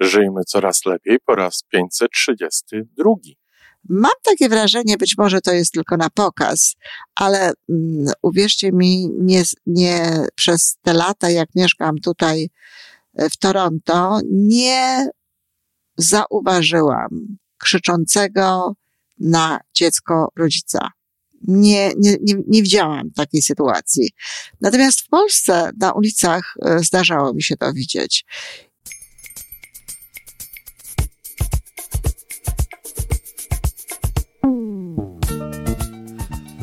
Żyjmy coraz lepiej po raz 532. Mam takie wrażenie, być może to jest tylko na pokaz, ale um, uwierzcie mi, nie, nie przez te lata, jak mieszkam tutaj e, w Toronto, nie zauważyłam krzyczącego na dziecko rodzica. Nie, nie, nie, nie widziałam takiej sytuacji. Natomiast w Polsce na ulicach e, zdarzało mi się to widzieć.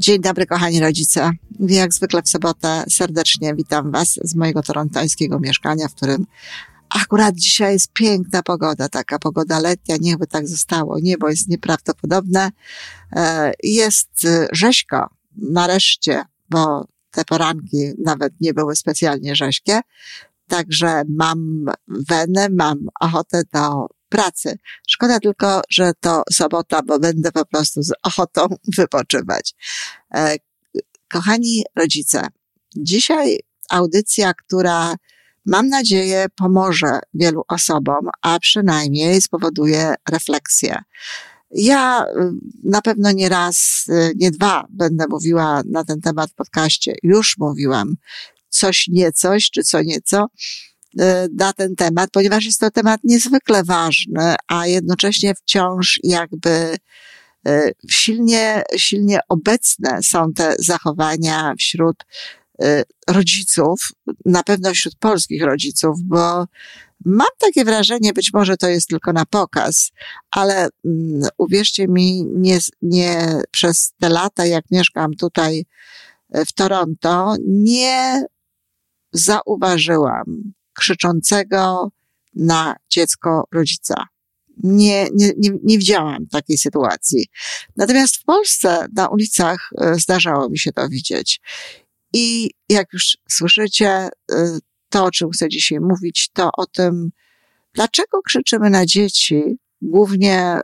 Dzień dobry, kochani rodzice. Jak zwykle w sobotę serdecznie witam Was z mojego torontańskiego mieszkania, w którym akurat dzisiaj jest piękna pogoda, taka pogoda letnia, niechby tak zostało. Niebo jest nieprawdopodobne. E, jest rzeźko, nareszcie, bo te poranki nawet nie były specjalnie rzeźkie. Także mam wenę, mam ochotę do pracy. Szkoda tylko, że to sobota, bo będę po prostu z ochotą wypoczywać. E, kochani rodzice, dzisiaj audycja, która mam nadzieję pomoże wielu osobom, a przynajmniej spowoduje refleksję. Ja y, na pewno nie raz, y, nie dwa będę mówiła na ten temat w podcaście. Już mówiłam coś niecoś, czy co nieco. E, na ten temat, ponieważ jest to temat niezwykle ważny, a jednocześnie wciąż jakby e, silnie, silnie obecne są te zachowania wśród e, rodziców, na pewno wśród polskich rodziców, bo mam takie wrażenie, być może to jest tylko na pokaz, ale um, uwierzcie mi, nie, nie przez te lata, jak mieszkam tutaj w Toronto, nie zauważyłam krzyczącego na dziecko rodzica. Nie, nie, nie, nie widziałam takiej sytuacji. Natomiast w Polsce na ulicach e, zdarzało mi się to widzieć. I jak już słyszycie, e, to o czym chcę dzisiaj mówić, to o tym, dlaczego krzyczymy na dzieci. Głównie e,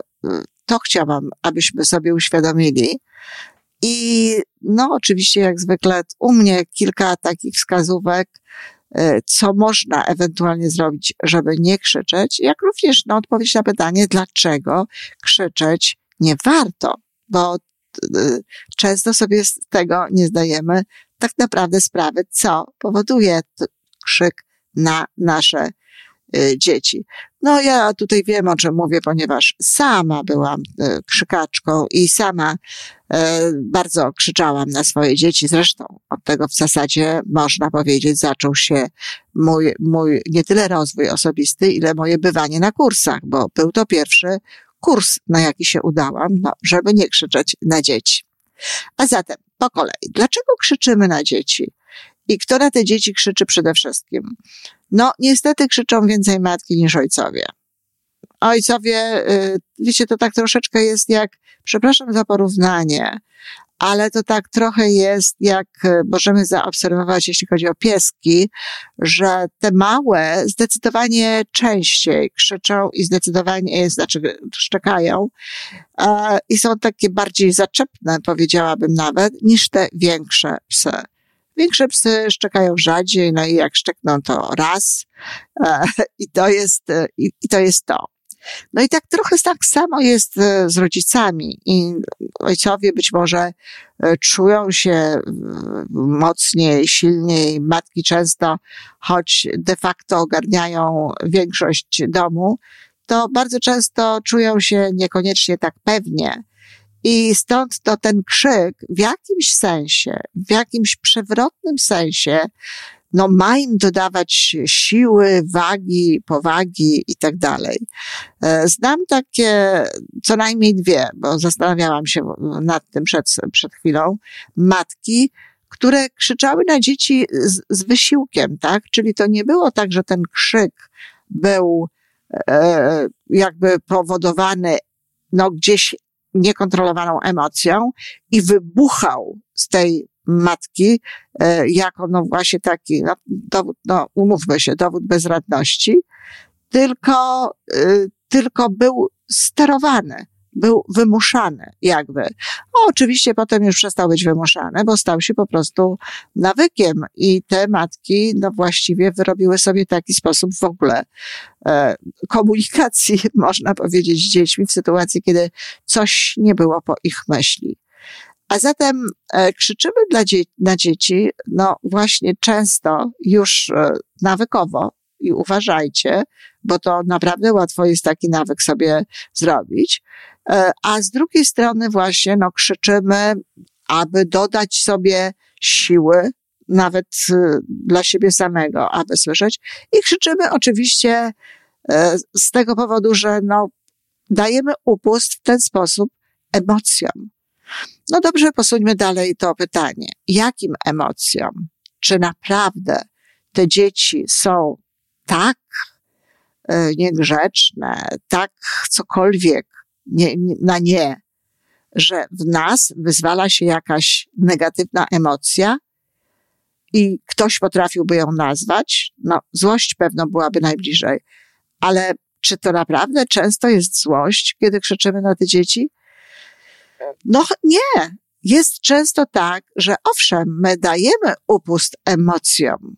to chciałam, abyśmy sobie uświadomili. I no, oczywiście, jak zwykle, u mnie kilka takich wskazówek, co można ewentualnie zrobić, żeby nie krzyczeć, jak również na odpowiedź na pytanie, dlaczego krzyczeć nie warto, bo e, często sobie z tego nie zdajemy tak naprawdę sprawy, co powoduje krzyk na nasze e, dzieci. No ja tutaj wiem, o czym mówię, ponieważ sama byłam e, krzykaczką i sama e, bardzo krzyczałam na swoje dzieci. Zresztą od tego w zasadzie można powiedzieć zaczął się mój, mój nie tyle rozwój osobisty, ile moje bywanie na kursach, bo był to pierwszy kurs, na jaki się udałam, no, żeby nie krzyczeć na dzieci. A zatem, po kolei, dlaczego krzyczymy na dzieci? I kto na te dzieci krzyczy przede wszystkim? No, niestety krzyczą więcej matki niż ojcowie. Ojcowie, y, wiecie, to tak troszeczkę jest jak, przepraszam za porównanie, ale to tak trochę jest, jak y, możemy zaobserwować, jeśli chodzi o pieski, że te małe zdecydowanie częściej krzyczą i zdecydowanie, znaczy szczekają i są takie bardziej zaczepne, powiedziałabym nawet, niż te większe psy. Większe psy szczekają rzadziej, no i jak szczekną to raz. E, i to jest, e, i, i to jest to. No i tak trochę tak samo jest e, z rodzicami. I ojcowie być może czują się mocniej, silniej, matki często, choć de facto ogarniają większość domu, to bardzo często czują się niekoniecznie tak pewnie i stąd to ten krzyk w jakimś sensie, w jakimś przewrotnym sensie, no ma im dodawać siły, wagi, powagi i tak dalej. E, znam takie co najmniej dwie, bo zastanawiałam się nad tym przed, przed chwilą, matki, które krzyczały na dzieci z, z wysiłkiem, tak? Czyli to nie było tak, że ten krzyk był e, jakby powodowany no gdzieś niekontrolowaną emocją i wybuchał z tej matki e, jako no właśnie taki no, dowód, no umówmy się, dowód bezradności, tylko, e, tylko był sterowany był wymuszany jakby. O, oczywiście potem już przestał być wymuszany, bo stał się po prostu nawykiem i te matki no właściwie wyrobiły sobie taki sposób w ogóle e, komunikacji, można powiedzieć, z dziećmi w sytuacji, kiedy coś nie było po ich myśli. A zatem e, krzyczymy dla dzie na dzieci, no właśnie często już e, nawykowo i uważajcie, bo to naprawdę łatwo jest taki nawyk sobie zrobić. E, a z drugiej strony właśnie, no, krzyczymy, aby dodać sobie siły, nawet e, dla siebie samego, aby słyszeć. I krzyczymy oczywiście e, z tego powodu, że no, dajemy upust w ten sposób emocjom. No dobrze, posuńmy dalej to pytanie. Jakim emocjom? Czy naprawdę te dzieci są tak niegrzeczne, tak cokolwiek nie, na nie, że w nas wyzwala się jakaś negatywna emocja i ktoś potrafiłby ją nazwać, no złość pewno byłaby najbliżej, ale czy to naprawdę często jest złość, kiedy krzyczymy na te dzieci? No nie. Jest często tak, że owszem, my dajemy upust emocjom,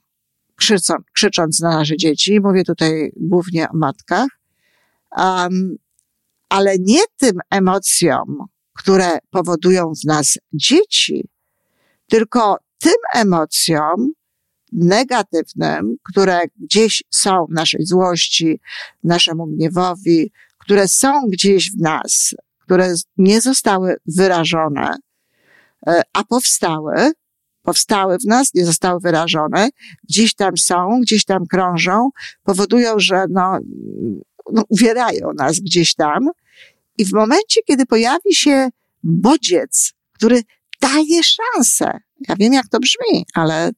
krzycząc, krzycząc na nasze dzieci, mówię tutaj głównie o matkach, um, ale nie tym emocjom, które powodują w nas dzieci, tylko tym emocjom negatywnym, które gdzieś są w naszej złości, naszemu gniewowi, które są gdzieś w nas, które nie zostały wyrażone, e, a powstały, powstały w nas, nie zostały wyrażone, gdzieś tam są, gdzieś tam krążą, powodują, że no, no, uwierają nas gdzieś tam. I w momencie, kiedy pojawi się bodziec, który daje szansę, ja wiem jak to brzmi, ale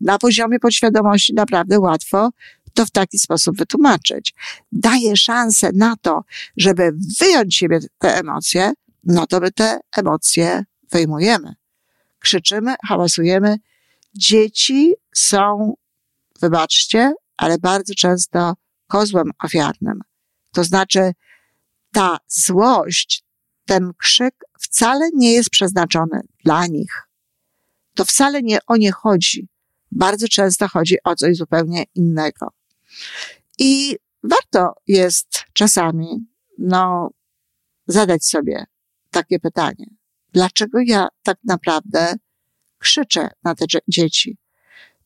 na poziomie podświadomości naprawdę łatwo to w taki sposób wytłumaczyć. Daje szansę na to, żeby wyjąć siebie te emocje, no to my te emocje wyjmujemy. Krzyczymy, hałasujemy. Dzieci są, wybaczcie, ale bardzo często kozłem ofiarnym. To znaczy, ta złość, ten krzyk wcale nie jest przeznaczony dla nich. To wcale nie o nie chodzi. Bardzo często chodzi o coś zupełnie innego. I warto jest czasami, no, zadać sobie takie pytanie. Dlaczego ja tak naprawdę krzyczę na te dzieci?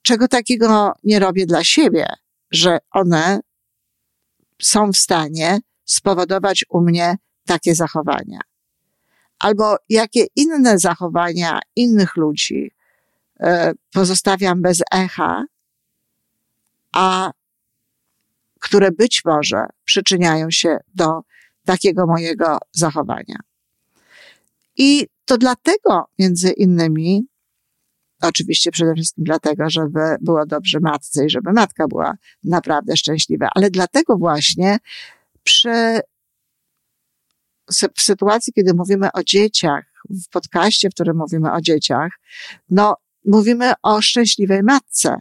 Czego takiego nie robię dla siebie, że one są w stanie spowodować u mnie takie zachowania. Albo jakie inne zachowania innych ludzi e, pozostawiam bez echa, a które być może przyczyniają się do takiego mojego zachowania. I to dlatego, między innymi, Oczywiście przede wszystkim dlatego, żeby było dobrze matce i żeby matka była naprawdę szczęśliwa, ale dlatego właśnie przy, w sytuacji, kiedy mówimy o dzieciach, w podcaście, w którym mówimy o dzieciach, no, mówimy o szczęśliwej matce,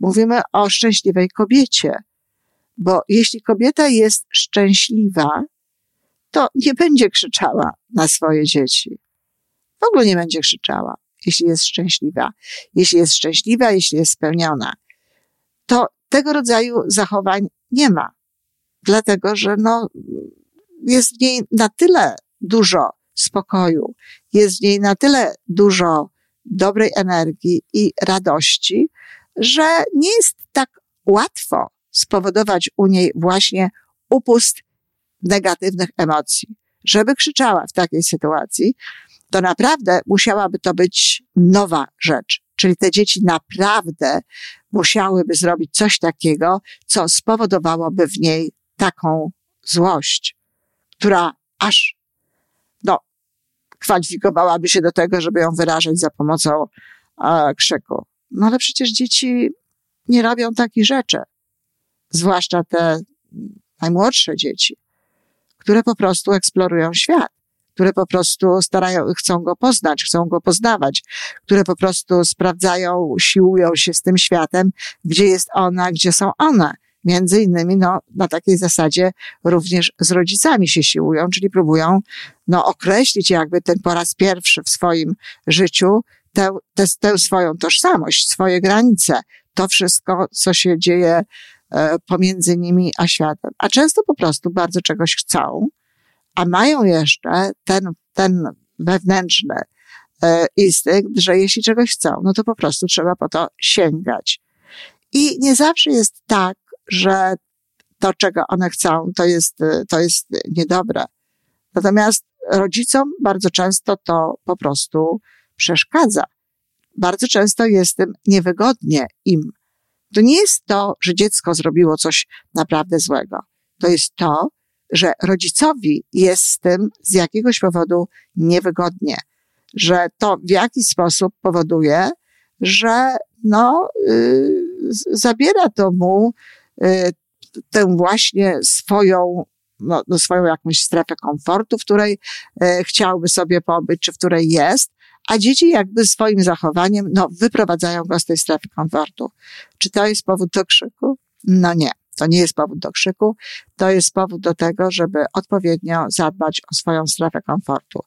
mówimy o szczęśliwej kobiecie, bo jeśli kobieta jest szczęśliwa, to nie będzie krzyczała na swoje dzieci. W ogóle nie będzie krzyczała jeśli jest szczęśliwa. Jeśli jest szczęśliwa, jeśli jest spełniona, to tego rodzaju zachowań nie ma. Dlatego, że no, jest w niej na tyle dużo spokoju, jest w niej na tyle dużo dobrej energii i radości, że nie jest tak łatwo spowodować u niej właśnie upust negatywnych emocji. Żeby krzyczała w takiej sytuacji, to naprawdę musiałaby to być nowa rzecz. Czyli te dzieci naprawdę musiałyby zrobić coś takiego, co spowodowałoby w niej taką złość, która aż, no, kwalifikowałaby się do tego, żeby ją wyrażać za pomocą e, krzyku. No ale przecież dzieci nie robią takich rzeczy. Zwłaszcza te najmłodsze dzieci, które po prostu eksplorują świat, które po prostu starają, chcą go poznać, chcą go poznawać, które po prostu sprawdzają, siłują się z tym światem, gdzie jest ona, gdzie są one. Między innymi, no, na takiej zasadzie również z rodzicami się siłują, czyli próbują, no, określić jakby ten po raz pierwszy w swoim życiu tę, tę, tę swoją tożsamość, swoje granice, to wszystko, co się dzieje e, pomiędzy nimi a światem. A często po prostu bardzo czegoś chcą, a mają jeszcze ten, ten wewnętrzny e, instynkt, że jeśli czegoś chcą, no to po prostu trzeba po to sięgać. I nie zawsze jest tak, że to, czego one chcą, to jest, to jest niedobre. Natomiast rodzicom bardzo często to po prostu przeszkadza. Bardzo często jest tym niewygodnie im. To nie jest to, że dziecko zrobiło coś naprawdę złego. To jest to, że rodzicowi jest z tym z jakiegoś powodu niewygodnie, że to w jakiś sposób powoduje, że no, yy, zabiera to mu yy, tę właśnie swoją, no, no, swoją jakąś strefę komfortu, w której yy, chciałby sobie pobyć, czy w której jest, a dzieci jakby swoim zachowaniem, no, wyprowadzają go z tej strefy komfortu. Czy to jest powód do krzyku? No nie. To nie jest powód do krzyku, to jest powód do tego, żeby odpowiednio zadbać o swoją strefę komfortu.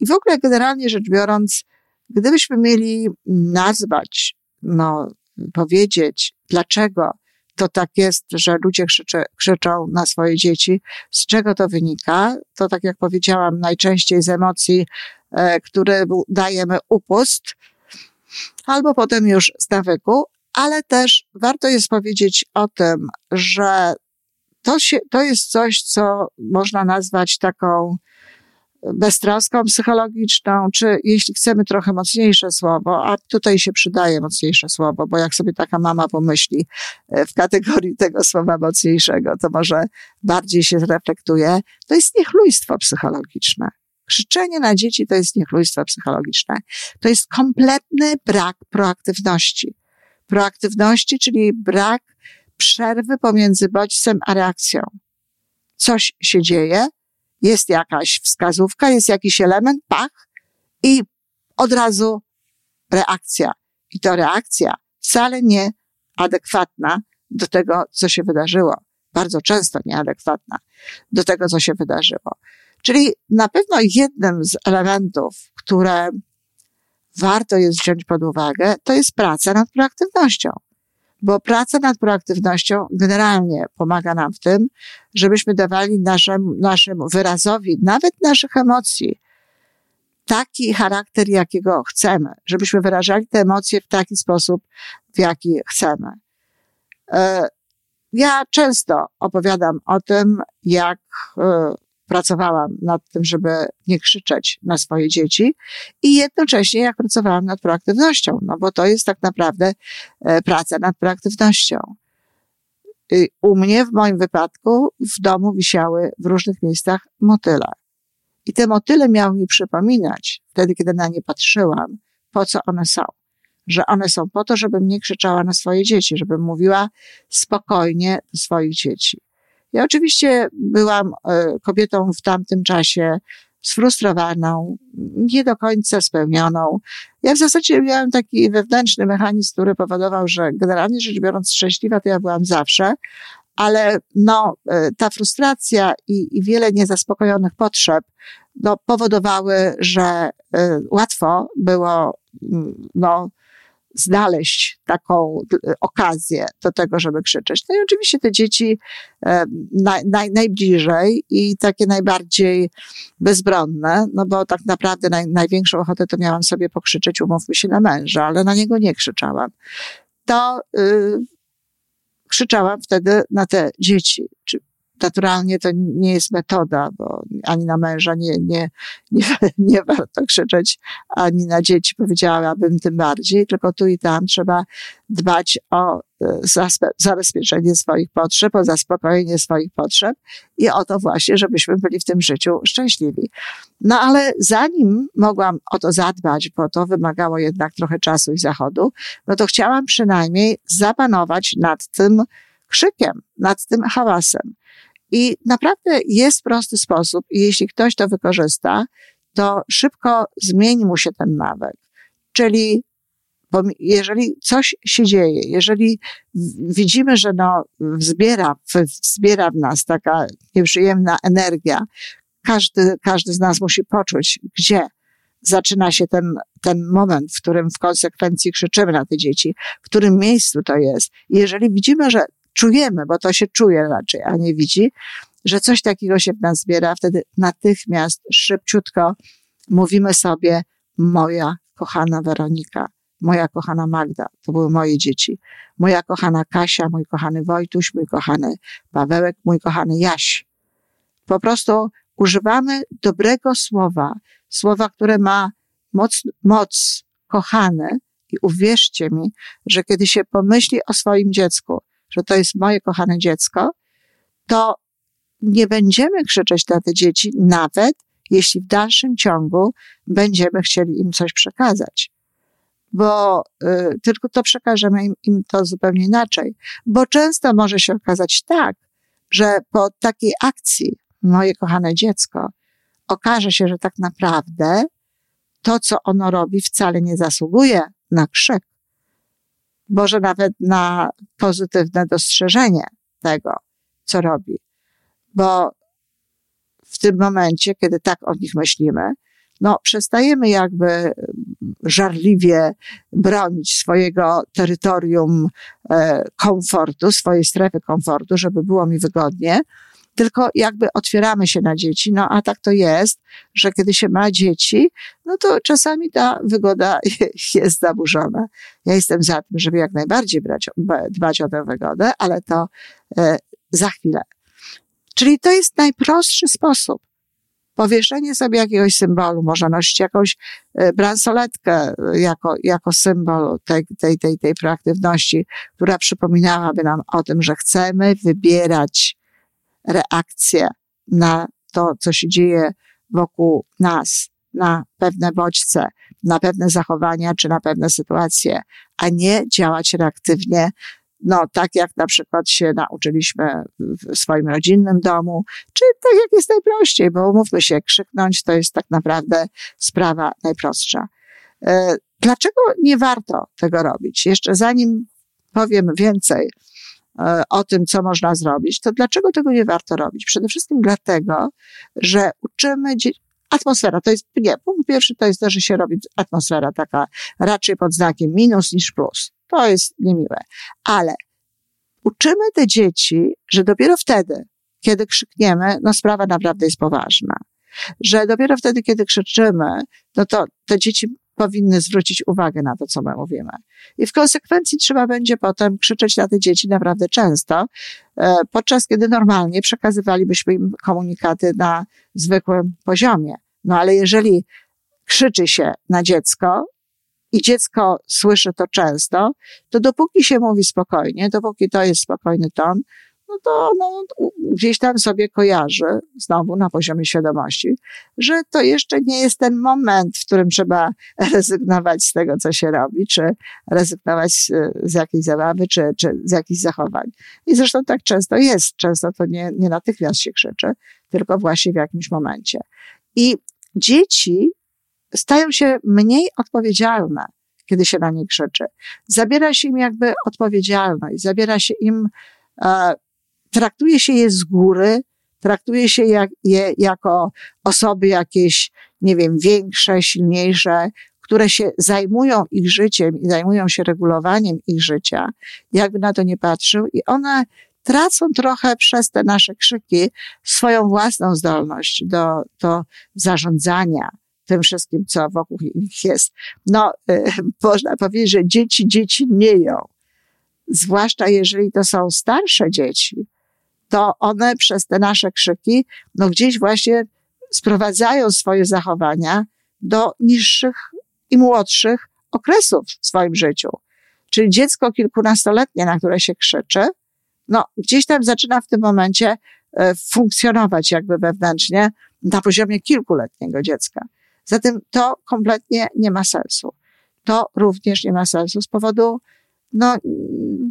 I w ogóle generalnie rzecz biorąc, gdybyśmy mieli nazwać, no, powiedzieć, dlaczego to tak jest, że ludzie krzyczy, krzyczą na swoje dzieci, z czego to wynika, to tak jak powiedziałam, najczęściej z emocji, e, które dajemy upust, albo potem już z nawyku, ale też warto jest powiedzieć o tym, że to, się, to jest coś, co można nazwać taką beztroską psychologiczną, czy jeśli chcemy trochę mocniejsze słowo, a tutaj się przydaje mocniejsze słowo, bo jak sobie taka mama pomyśli e, w kategorii tego słowa mocniejszego, to może bardziej się zreflektuje, to jest niechlujstwo psychologiczne. Krzyczenie na dzieci to jest niechlujstwo psychologiczne. To jest kompletny brak proaktywności proaktywności, czyli brak przerwy pomiędzy bodźcem a reakcją. Coś się dzieje, jest jakaś wskazówka, jest jakiś element, pach i od razu reakcja. I to reakcja wcale nie adekwatna do tego, co się wydarzyło. Bardzo często nieadekwatna do tego, co się wydarzyło. Czyli na pewno jednym z elementów, które warto jest wziąć pod uwagę, to jest praca nad proaktywnością. Bo praca nad proaktywnością generalnie pomaga nam w tym, żebyśmy dawali naszemu, naszemu wyrazowi, nawet naszych emocji, taki charakter, jakiego chcemy, żebyśmy wyrażali te emocje w taki sposób, w jaki chcemy. E, ja często opowiadam o tym, jak e, pracowałam nad tym, żeby nie krzyczeć na swoje dzieci i jednocześnie jak pracowałam nad proaktywnością, no bo to jest tak naprawdę e, praca nad proaktywnością. U mnie, w moim wypadku, w domu wisiały w różnych miejscach motyle. I te motyle miały mi przypominać, wtedy, kiedy na nie patrzyłam, po co one są. Że one są po to, żebym nie krzyczała na swoje dzieci, żebym mówiła spokojnie do swoich dzieci. Ja oczywiście byłam e, kobietą w tamtym czasie sfrustrowaną, nie do końca spełnioną. Ja w zasadzie miałam taki wewnętrzny mechanizm, który powodował, że generalnie rzecz biorąc szczęśliwa to ja byłam zawsze, ale no, e, ta frustracja i, i wiele niezaspokojonych potrzeb no, powodowały, że y, łatwo było mm, no, znaleźć taką e, okazję do tego, żeby krzyczeć. No i oczywiście te dzieci e, naj, naj, najbliżej i takie najbardziej bezbronne, no bo tak naprawdę naj, największą ochotę to miałam sobie pokrzyczeć, umówmy się na męża, ale na niego nie krzyczałam. To y, krzyczałam wtedy na te dzieci, czy naturalnie to nie jest metoda, bo ani na męża nie, nie, nie, nie warto krzyczeć, ani na dzieci powiedziałabym tym bardziej, tylko tu i tam trzeba dbać o e, zabezpieczenie swoich potrzeb, o zaspokojenie swoich potrzeb i o to właśnie, żebyśmy byli w tym życiu szczęśliwi. No ale zanim mogłam o to zadbać, bo to wymagało jednak trochę czasu i zachodu, no to chciałam przynajmniej zapanować nad tym krzykiem, nad tym hałasem. I naprawdę jest prosty sposób, i jeśli ktoś to wykorzysta, to szybko zmieni mu się ten nawyk. Czyli jeżeli coś się dzieje, jeżeli widzimy, że no, wzbiera, wzbiera w nas taka nieprzyjemna energia, każdy, każdy z nas musi poczuć, gdzie zaczyna się ten, ten moment, w którym w konsekwencji krzyczymy na te dzieci, w którym miejscu to jest. Jeżeli widzimy, że czujemy, bo to się czuje raczej, a nie widzi, że coś takiego się w nas zbiera, wtedy natychmiast, szybciutko mówimy sobie, moja kochana Weronika, moja kochana Magda, to były moje dzieci, moja kochana Kasia, mój kochany Wojtuś, mój kochany Pawełek, mój kochany Jaś. Po prostu używamy dobrego słowa, słowa, które ma moc, moc kochane. I uwierzcie mi, że kiedy się pomyśli o swoim dziecku, że to jest moje kochane dziecko, to nie będziemy krzyczeć na te dzieci, nawet jeśli w dalszym ciągu będziemy chcieli im coś przekazać. Bo y, tylko to przekażemy im, im to zupełnie inaczej. Bo często może się okazać tak, że po takiej akcji, moje kochane dziecko, okaże się, że tak naprawdę to, co ono robi, wcale nie zasługuje na krzyk. Może nawet na pozytywne dostrzeżenie tego, co robi. Bo w tym momencie, kiedy tak o nich myślimy, no, przestajemy jakby żarliwie bronić swojego terytorium e, komfortu, swojej strefy komfortu, żeby było mi wygodnie, tylko jakby otwieramy się na dzieci. No a tak to jest, że kiedy się ma dzieci, no to czasami ta wygoda jest zaburzona. Ja jestem za tym, żeby jak najbardziej brać, dbać o tę wygodę, ale to e, za chwilę. Czyli to jest najprostszy sposób. Powieszenie sobie jakiegoś symbolu, można nosić jakąś e, bransoletkę jako, jako symbol tej, tej, tej, tej proaktywności, która przypominałaby nam o tym, że chcemy wybierać reakcję na to, co się dzieje wokół nas, na pewne bodźce, na pewne zachowania czy na pewne sytuacje, a nie działać reaktywnie, no tak jak na przykład się nauczyliśmy w swoim rodzinnym domu, czy tak jak jest najprościej, bo umówmy się, krzyknąć to jest tak naprawdę sprawa najprostsza. E, dlaczego nie warto tego robić? Jeszcze zanim powiem więcej o tym, co można zrobić, to dlaczego tego nie warto robić? Przede wszystkim dlatego, że uczymy dzieci, atmosfera to jest, nie, punkt pierwszy to jest to, że się robi atmosfera taka raczej pod znakiem minus niż plus. To jest niemiłe. Ale uczymy te dzieci, że dopiero wtedy, kiedy krzykniemy, no sprawa naprawdę jest poważna. Że dopiero wtedy, kiedy krzyczymy, no to te dzieci powinny zwrócić uwagę na to, co my mówimy. I w konsekwencji trzeba będzie potem krzyczeć na te dzieci naprawdę często, e, podczas kiedy normalnie przekazywalibyśmy im komunikaty na zwykłym poziomie. No ale jeżeli krzyczy się na dziecko i dziecko słyszy to często, to dopóki się mówi spokojnie, dopóki to jest spokojny ton, no to no, gdzieś tam sobie kojarzy, znowu na poziomie świadomości, że to jeszcze nie jest ten moment, w którym trzeba rezygnować z tego, co się robi, czy rezygnować z, jakiejś zabawy, czy, czy z jakichś zachowań. I zresztą tak często jest. Często to nie, nie natychmiast się krzyczy, tylko właśnie w jakimś momencie. I dzieci stają się mniej odpowiedzialne, kiedy się na nie krzyczy. Zabiera się im jakby odpowiedzialność, zabiera się im e, traktuje się je z góry, traktuje się jak, je jako osoby jakieś, nie wiem, większe, silniejsze, które się zajmują ich życiem i zajmują się regulowaniem ich życia, jakby na to nie patrzył, i one tracą trochę przez te nasze krzyki swoją własną zdolność do, do zarządzania tym wszystkim, co wokół nich jest. No, y, można powiedzieć, że dzieci dzieci nieją. Zwłaszcza jeżeli to są starsze dzieci, to one przez te nasze krzyki, no gdzieś właśnie sprowadzają swoje zachowania do niższych i młodszych okresów w swoim życiu. Czyli dziecko kilkunastoletnie, na które się krzyczy, no gdzieś tam zaczyna w tym momencie e, funkcjonować jakby wewnętrznie na poziomie kilkuletniego dziecka. Zatem to kompletnie nie ma sensu. To również nie ma sensu z powodu no,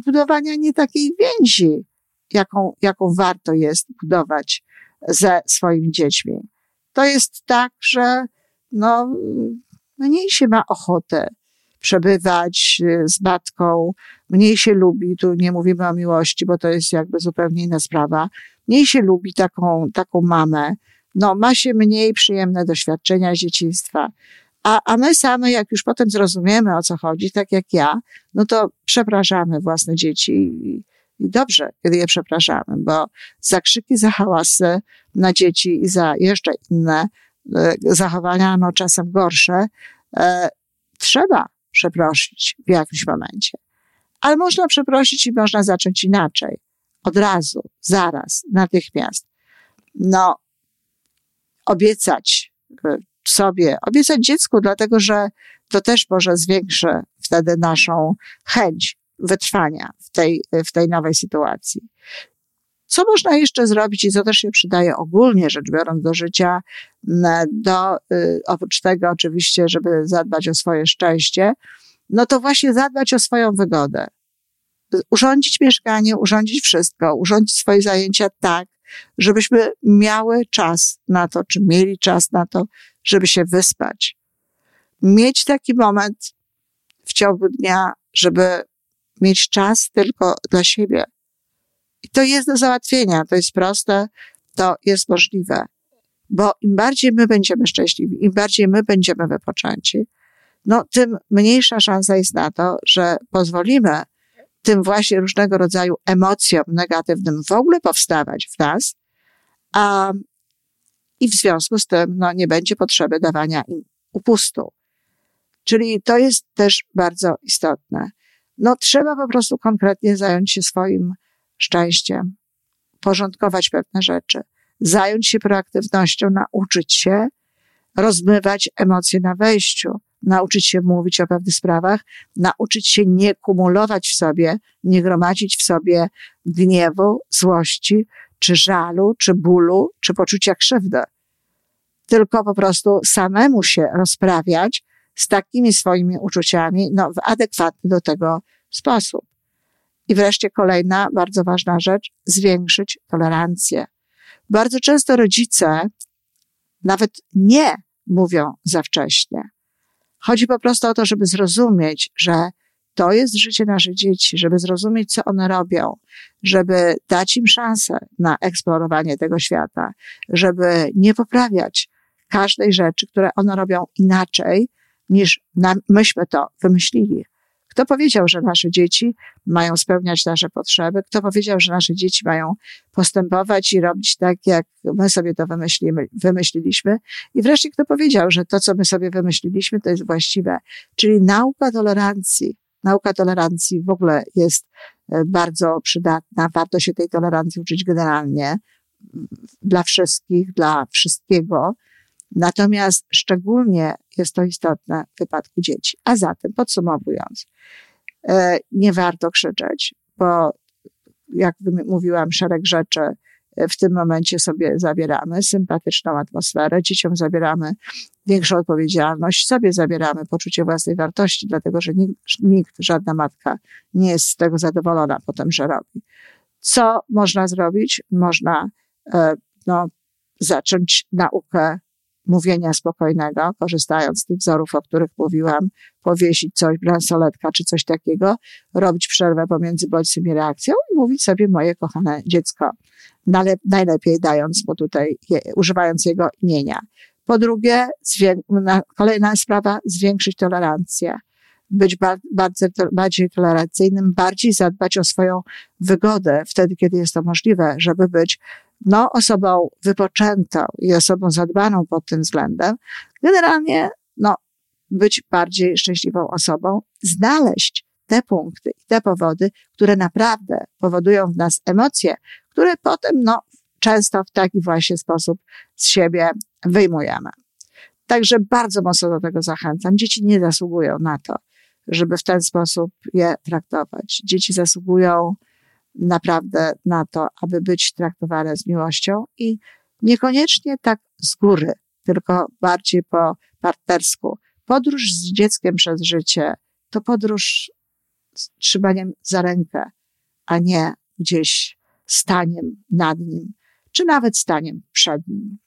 budowania nie takiej więzi jaką, jaką warto jest budować ze swoimi dziećmi. To jest tak, że no, mniej się ma ochotę przebywać y, z matką, mniej się lubi, tu nie mówimy o miłości, bo to jest jakby zupełnie inna sprawa, mniej się lubi taką, taką mamę, no ma się mniej przyjemne doświadczenia z dzieciństwa. A, a my same, jak już potem zrozumiemy, o co chodzi, tak jak ja, no to przepraszamy własne dzieci i, i dobrze, kiedy je przepraszamy, bo za krzyki, za hałasy na dzieci i za jeszcze inne e, zachowania, no czasem gorsze, e, trzeba przeprosić w jakimś momencie. Ale można przeprosić i można zacząć inaczej. Od razu, zaraz, natychmiast. No, obiecać e, sobie, obiecać dziecku, dlatego że to też może zwiększy wtedy naszą chęć wytrwania w tej, w tej nowej sytuacji. Co można jeszcze zrobić i co też się przydaje ogólnie rzecz biorąc do życia, do, y, oprócz tego oczywiście, żeby zadbać o swoje szczęście, no to właśnie zadbać o swoją wygodę. Urządzić mieszkanie, urządzić wszystko, urządzić swoje zajęcia tak, żebyśmy miały czas na to, czy mieli czas na to, żeby się wyspać. Mieć taki moment w ciągu dnia, żeby mieć czas tylko dla siebie. I to jest do załatwienia, to jest proste, to jest możliwe. Bo im bardziej my będziemy szczęśliwi, im bardziej my będziemy wypoczęci, no tym mniejsza szansa jest na to, że pozwolimy tym właśnie różnego rodzaju emocjom negatywnym w ogóle powstawać w nas, a i w związku z tym no, nie będzie potrzeby dawania im upustu. Czyli to jest też bardzo istotne. No, trzeba po prostu konkretnie zająć się swoim szczęściem, porządkować pewne rzeczy, zająć się proaktywnością, nauczyć się rozmywać emocje na wejściu, nauczyć się mówić o pewnych sprawach, nauczyć się nie kumulować w sobie, nie gromadzić w sobie gniewu, złości, czy żalu, czy bólu, czy poczucia krzywdy. Tylko po prostu samemu się rozprawiać z takimi swoimi uczuciami, no, w adekwatny do tego sposób. I wreszcie kolejna bardzo ważna rzecz, zwiększyć tolerancję. Bardzo często rodzice nawet nie mówią za wcześnie. Chodzi po prostu o to, żeby zrozumieć, że to jest życie naszych dzieci, żeby zrozumieć, co one robią, żeby dać im szansę na eksplorowanie tego świata, żeby nie poprawiać każdej rzeczy, które one robią inaczej, niż myśmy to wymyślili. Kto powiedział, że nasze dzieci mają spełniać nasze potrzeby? Kto powiedział, że nasze dzieci mają postępować i robić tak, jak my sobie to wymyśliliśmy? I wreszcie kto powiedział, że to, co my sobie wymyśliliśmy, to jest właściwe? Czyli nauka tolerancji. Nauka tolerancji w ogóle jest e, bardzo przydatna. Warto się tej tolerancji uczyć generalnie dla wszystkich, dla wszystkiego. Natomiast szczególnie jest to istotne w wypadku dzieci. A zatem, podsumowując, e, nie warto krzyczeć, bo jak mówiłam, szereg rzeczy w tym momencie sobie zabieramy, sympatyczną atmosferę, dzieciom zabieramy większą odpowiedzialność, sobie zabieramy poczucie własnej wartości, dlatego że nikt, nikt żadna matka nie jest z tego zadowolona potem, że robi. Co można zrobić? Można e, no, zacząć naukę mówienia spokojnego, korzystając z tych wzorów, o których mówiłam, powiesić coś, bransoletka czy coś takiego, robić przerwę pomiędzy bodźcem i reakcją i mówić sobie moje kochane dziecko. Najlepiej dając mu tutaj, używając jego imienia. Po drugie, kolejna sprawa, zwiększyć tolerancję. Być bardzo, bardziej tolerancyjnym, bardziej zadbać o swoją wygodę wtedy, kiedy jest to możliwe, żeby być no, osobą wypoczętą i osobą zadbaną pod tym względem, generalnie, no, być bardziej szczęśliwą osobą, znaleźć te punkty i te powody, które naprawdę powodują w nas emocje, które potem, no, często w taki właśnie sposób z siebie wyjmujemy. Także bardzo mocno do tego zachęcam. Dzieci nie zasługują na to, żeby w ten sposób je traktować. Dzieci zasługują naprawdę na to, aby być traktowane z miłością i niekoniecznie tak z góry, tylko bardziej po partnersku. Podróż z dzieckiem przez życie to podróż z trzymaniem za rękę, a nie gdzieś staniem nad nim, czy nawet staniem przed nim.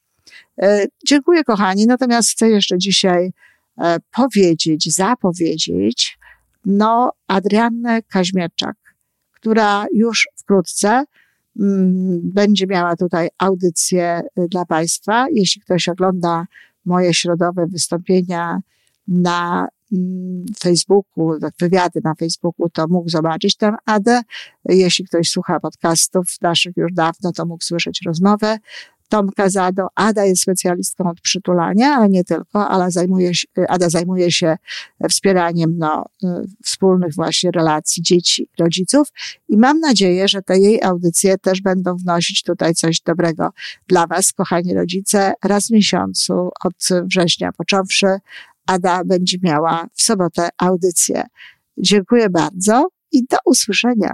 E, dziękuję, kochani. Natomiast chcę jeszcze dzisiaj e, powiedzieć, zapowiedzieć, no, Adriannę Kaźmierczak, która już wkrótce mm, będzie miała tutaj audycję y, dla Państwa. Jeśli ktoś ogląda moje środowe wystąpienia na mm, Facebooku, wywiady na Facebooku, to mógł zobaczyć tam Adę. Jeśli ktoś słucha podcastów naszych już dawno, to mógł słyszeć rozmowę. Tomka Zado. Ada jest specjalistką od przytulania, ale nie tylko, ale zajmuje się, Ada zajmuje się wspieraniem no, wspólnych właśnie relacji dzieci, rodziców i mam nadzieję, że te jej audycje też będą wnosić tutaj coś dobrego dla Was, kochani rodzice. Raz w miesiącu od września począwszy Ada będzie miała w sobotę audycję. Dziękuję bardzo i do usłyszenia.